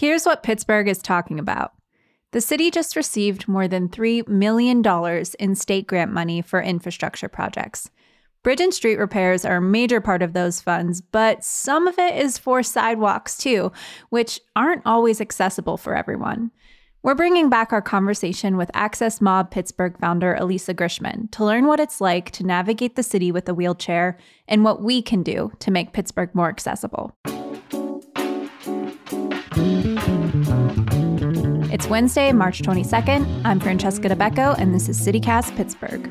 Here's what Pittsburgh is talking about. The city just received more than $3 million in state grant money for infrastructure projects. Bridge and street repairs are a major part of those funds, but some of it is for sidewalks too, which aren't always accessible for everyone. We're bringing back our conversation with Access Mob Pittsburgh founder Alisa Grishman to learn what it's like to navigate the city with a wheelchair and what we can do to make Pittsburgh more accessible. It's Wednesday, March 22nd. I'm Francesca Dabecco, and this is CityCast Pittsburgh.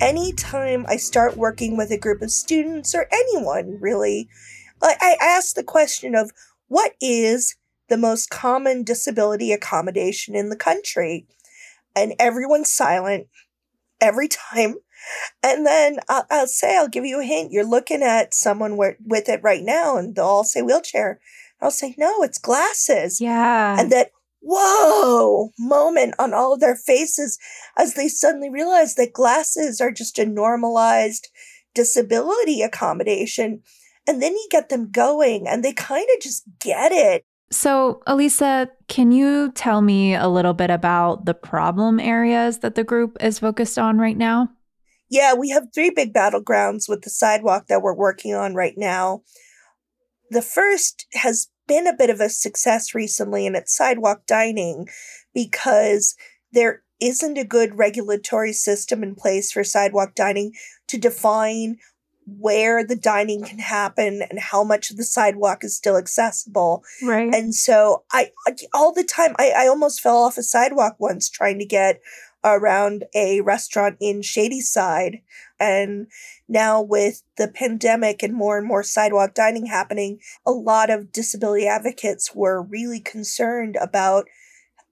anytime I start working with a group of students or anyone really, I ask the question of what is the most common disability accommodation in the country? And everyone's silent every time. And then I'll, I'll say, I'll give you a hint. You're looking at someone with it right now, and they'll all say wheelchair. I'll say, no, it's glasses. Yeah. And that whoa moment on all of their faces as they suddenly realize that glasses are just a normalized disability accommodation. And then you get them going and they kind of just get it. So, Alisa, can you tell me a little bit about the problem areas that the group is focused on right now? Yeah, we have three big battlegrounds with the sidewalk that we're working on right now. The first has been a bit of a success recently, and it's sidewalk dining because there isn't a good regulatory system in place for sidewalk dining to define where the dining can happen and how much of the sidewalk is still accessible. Right. And so I all the time I, I almost fell off a sidewalk once trying to get around a restaurant in Shadyside. And now with the pandemic and more and more sidewalk dining happening, a lot of disability advocates were really concerned about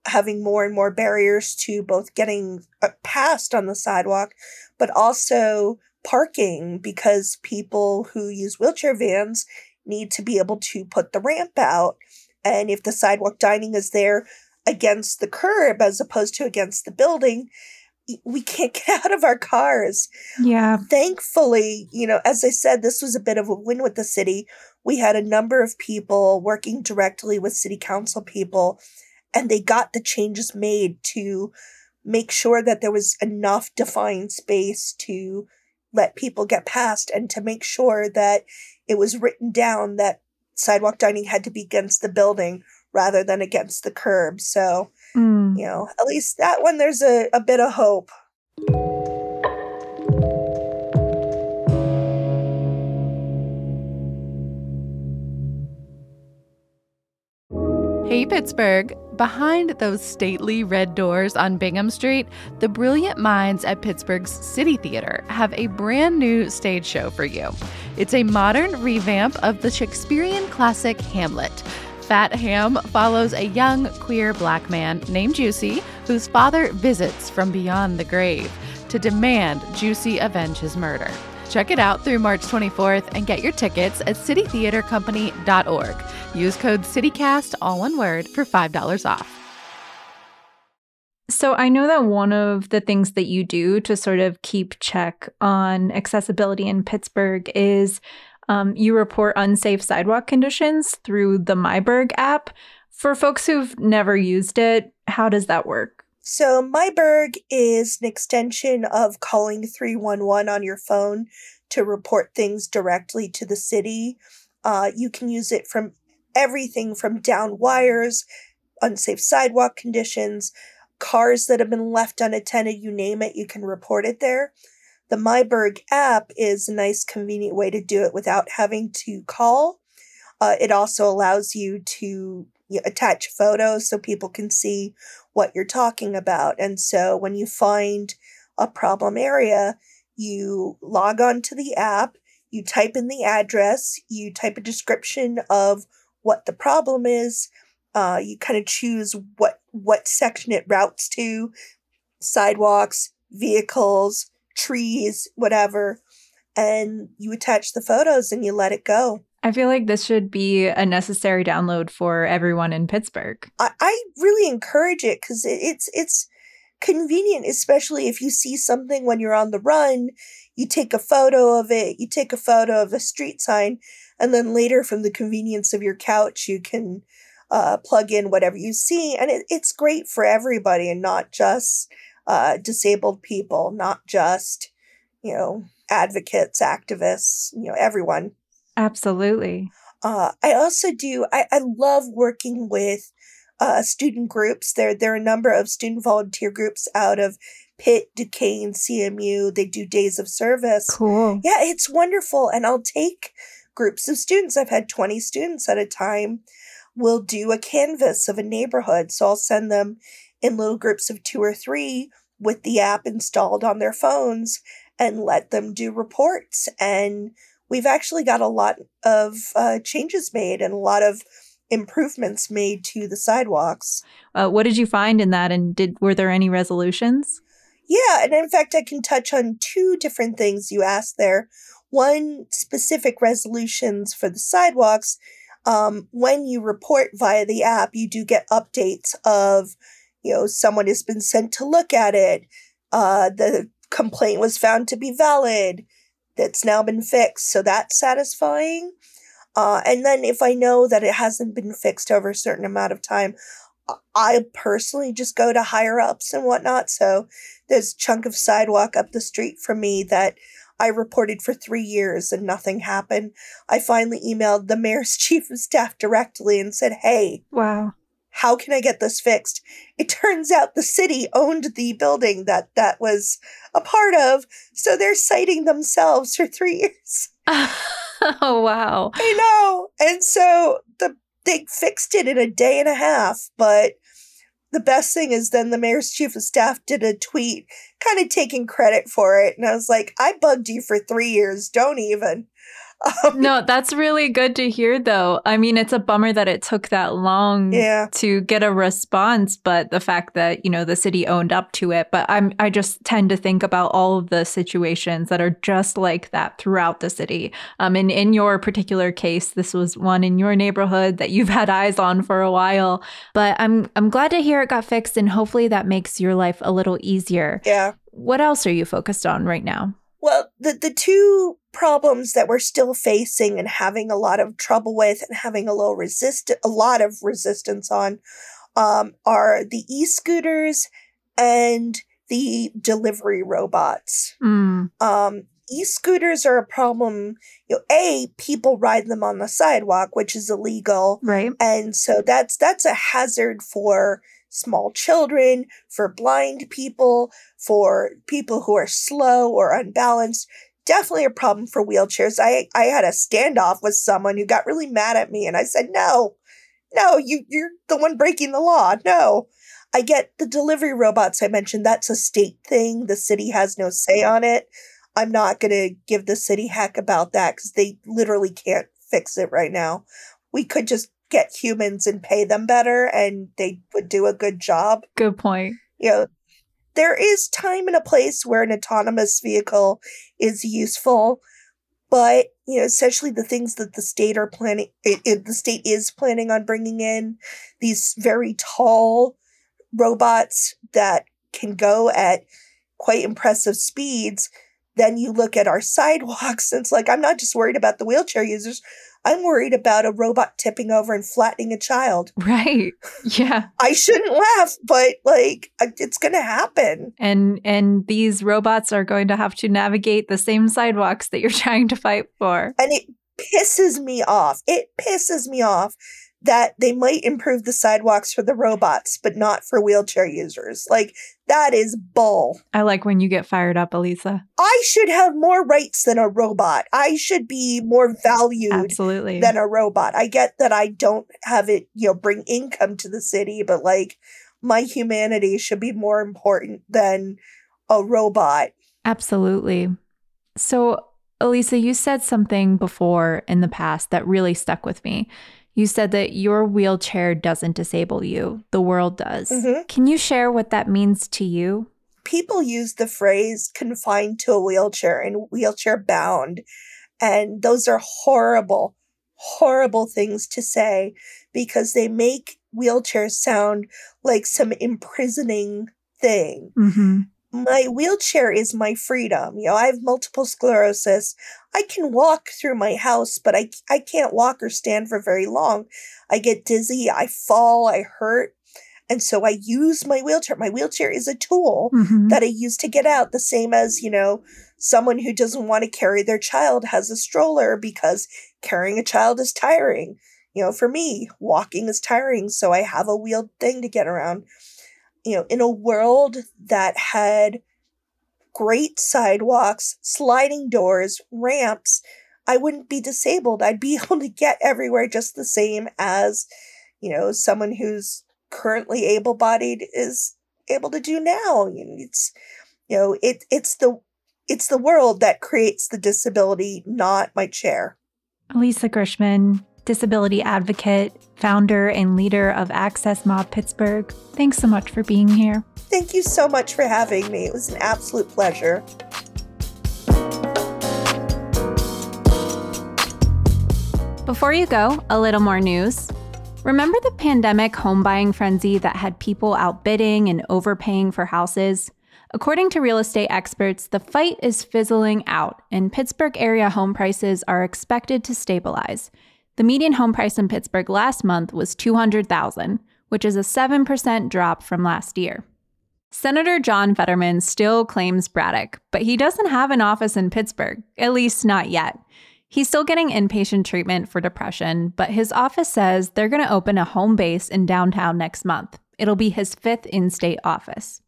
having more and more barriers to both getting uh, past on the sidewalk, but also parking because people who use wheelchair vans need to be able to put the ramp out. And if the sidewalk dining is there against the curb as opposed to against the building, we can't get out of our cars. Yeah. Thankfully, you know, as I said, this was a bit of a win with the city. We had a number of people working directly with city council people, and they got the changes made to make sure that there was enough defined space to let people get past and to make sure that it was written down that sidewalk dining had to be against the building rather than against the curb. So, mm. you know, at least that one, there's a, a bit of hope. Hey, Pittsburgh. Behind those stately red doors on Bingham Street, the brilliant minds at Pittsburgh's City Theatre have a brand new stage show for you. It's a modern revamp of the Shakespearean classic Hamlet. Fat Ham follows a young queer black man named Juicy, whose father visits from beyond the grave to demand Juicy avenge his murder. Check it out through March 24th and get your tickets at citytheatercompany.org. Use code CityCast, all one word, for $5 off. So I know that one of the things that you do to sort of keep check on accessibility in Pittsburgh is um, you report unsafe sidewalk conditions through the MyBurgh app. For folks who've never used it, how does that work? So, MyBurgh is an extension of calling 311 on your phone to report things directly to the city. Uh, you can use it from everything from down wires, unsafe sidewalk conditions, cars that have been left unattended, you name it, you can report it there. The MyBurgh app is a nice, convenient way to do it without having to call. Uh, it also allows you to you know, attach photos so people can see what you're talking about. And so when you find a problem area, you log on to the app, you type in the address, you type a description of what the problem is. Uh, you kind of choose what what section it routes to, sidewalks, vehicles, trees, whatever, and you attach the photos and you let it go. I feel like this should be a necessary download for everyone in Pittsburgh. I, I really encourage it because it, it's it's convenient, especially if you see something when you're on the run. You take a photo of it, you take a photo of a street sign, and then later from the convenience of your couch, you can uh, plug in whatever you see. And it, it's great for everybody and not just uh, disabled people, not just, you know, advocates, activists, you know, everyone. Absolutely. Uh, I also do, I, I love working with uh, student groups. There, there are a number of student volunteer groups out of Pitt, Duquesne, CMU. They do days of service. Cool. Yeah, it's wonderful. And I'll take groups of students. I've had 20 students at a time. We'll do a canvas of a neighborhood. So I'll send them in little groups of two or three with the app installed on their phones and let them do reports. And we've actually got a lot of uh, changes made and a lot of improvements made to the sidewalks. Uh, what did you find in that? And did were there any resolutions? Yeah, and in fact, I can touch on two different things you asked there. One specific resolutions for the sidewalks. Um, when you report via the app, you do get updates of, you know, someone has been sent to look at it. Uh, the complaint was found to be valid. That's now been fixed. So that's satisfying. Uh, and then if I know that it hasn't been fixed over a certain amount of time, I personally just go to higher ups and whatnot. So there's a chunk of sidewalk up the street from me that I reported for three years and nothing happened. I finally emailed the mayor's chief of staff directly and said, Hey, wow, how can I get this fixed? It turns out the city owned the building that that was a part of, so they're citing themselves for three years. oh wow! I know, and so the they fixed it in a day and a half. But the best thing is, then the mayor's chief of staff did a tweet, kind of taking credit for it, and I was like, I bugged you for three years. Don't even. No, that's really good to hear, though. I mean, it's a bummer that it took that long yeah. to get a response, but the fact that you know the city owned up to it. But I'm I just tend to think about all of the situations that are just like that throughout the city. Um, and in your particular case, this was one in your neighborhood that you've had eyes on for a while. But I'm I'm glad to hear it got fixed, and hopefully that makes your life a little easier. Yeah. What else are you focused on right now? Well, the the two problems that we're still facing and having a lot of trouble with and having a little resist a lot of resistance on um, are the e-scooters and the delivery robots. Mm. Um, e-scooters are a problem. You know, a people ride them on the sidewalk, which is illegal, right? And so that's that's a hazard for small children, for blind people, for people who are slow or unbalanced definitely a problem for wheelchairs. I I had a standoff with someone who got really mad at me and I said, "No. No, you you're the one breaking the law. No." I get the delivery robots I mentioned, that's a state thing. The city has no say on it. I'm not going to give the city heck about that cuz they literally can't fix it right now. We could just get humans and pay them better and they would do a good job. Good point. You know, there is time and a place where an autonomous vehicle is useful, but you know, essentially the things that the state are planning, it, it, the state is planning on bringing in these very tall robots that can go at quite impressive speeds. Then you look at our sidewalks, and it's like I'm not just worried about the wheelchair users. I'm worried about a robot tipping over and flattening a child. Right. Yeah. I shouldn't laugh, but like it's going to happen. And and these robots are going to have to navigate the same sidewalks that you're trying to fight for. And it pisses me off. It pisses me off that they might improve the sidewalks for the robots, but not for wheelchair users. Like, that is bull. I like when you get fired up, Alisa. I should have more rights than a robot. I should be more valued Absolutely. than a robot. I get that I don't have it, you know, bring income to the city, but like, my humanity should be more important than a robot. Absolutely. So, Alisa, you said something before in the past that really stuck with me. You said that your wheelchair doesn't disable you, the world does. Mhm. Can you share what that means to you? people use the phrase confined to a wheelchair and wheelchair bound. And those are horrible, horrible things to say because they make wheelchairs sound like some imprisoning thing. Mm-hmm. My wheelchair is my freedom. You know, I have multiple sclerosis. I can walk through my house, but I, I can't walk or stand for very long. I get dizzy, I fall, I hurt. And so I use my wheelchair. My wheelchair is a tool Mm-hmm. that I use to get out, the same as, you know, someone who doesn't want to carry their child has a stroller because carrying a child is tiring. You know, for me, walking is tiring, so I have a wheeled thing to get around. You know, in a world that had great sidewalks, sliding doors, ramps, I wouldn't be disabled. I'd be able to get everywhere just the same as, you know, someone who's currently able bodied is able to do now. It's you know, it it's the it's the world that creates the disability, not my chair. Alisa Grishman, disability advocate, founder, and leader of Access Mob Pittsburgh. Thanks so much for being here. Thank you so much for having me. It was an absolute pleasure. Before you go, a little more news. Remember the pandemic home buying frenzy that had people outbidding and overpaying for houses? According to real estate experts, the fight is fizzling out, and Pittsburgh area home prices are expected to stabilize. The median home price in Pittsburgh last month was 200,000, which is a 7% drop from last year. Senator John Fetterman still claims Braddock, but he doesn't have an office in Pittsburgh, at least not yet. He's still getting inpatient treatment for depression, but his office says they're going to open a home base in downtown next month. It'll be his fifth in state office.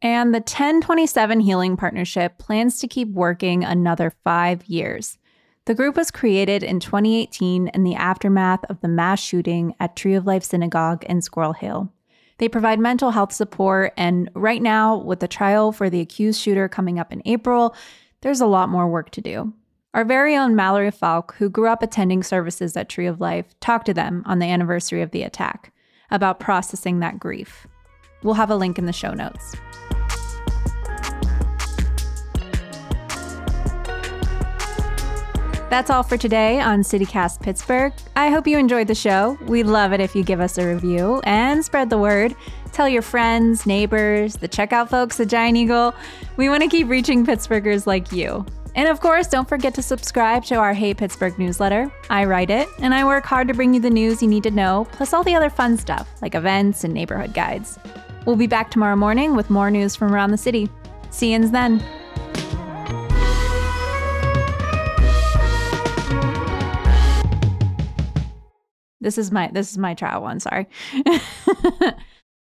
And the 1027 Healing Partnership plans to keep working another five years. The group was created in 2018 in the aftermath of the mass shooting at Tree of Life Synagogue in Squirrel Hill. They provide mental health support, and right now, with the trial for the accused shooter coming up in April, there's a lot more work to do. Our very own Mallory Falk, who grew up attending services at Tree of Life, talked to them on the anniversary of the attack about processing that grief. We'll have a link in the show notes. That's all for today on CityCast Pittsburgh. I hope you enjoyed the show. We'd love it if you give us a review and spread the word. Tell your friends, neighbors, the checkout folks at Giant Eagle. We want to keep reaching Pittsburghers like you. And of course, don't forget to subscribe to our Hey Pittsburgh newsletter. I write it, and I work hard to bring you the news you need to know, plus all the other fun stuff like events and neighborhood guides. We'll be back tomorrow morning with more news from around the city. See you then. This is my this is my trial one, sorry.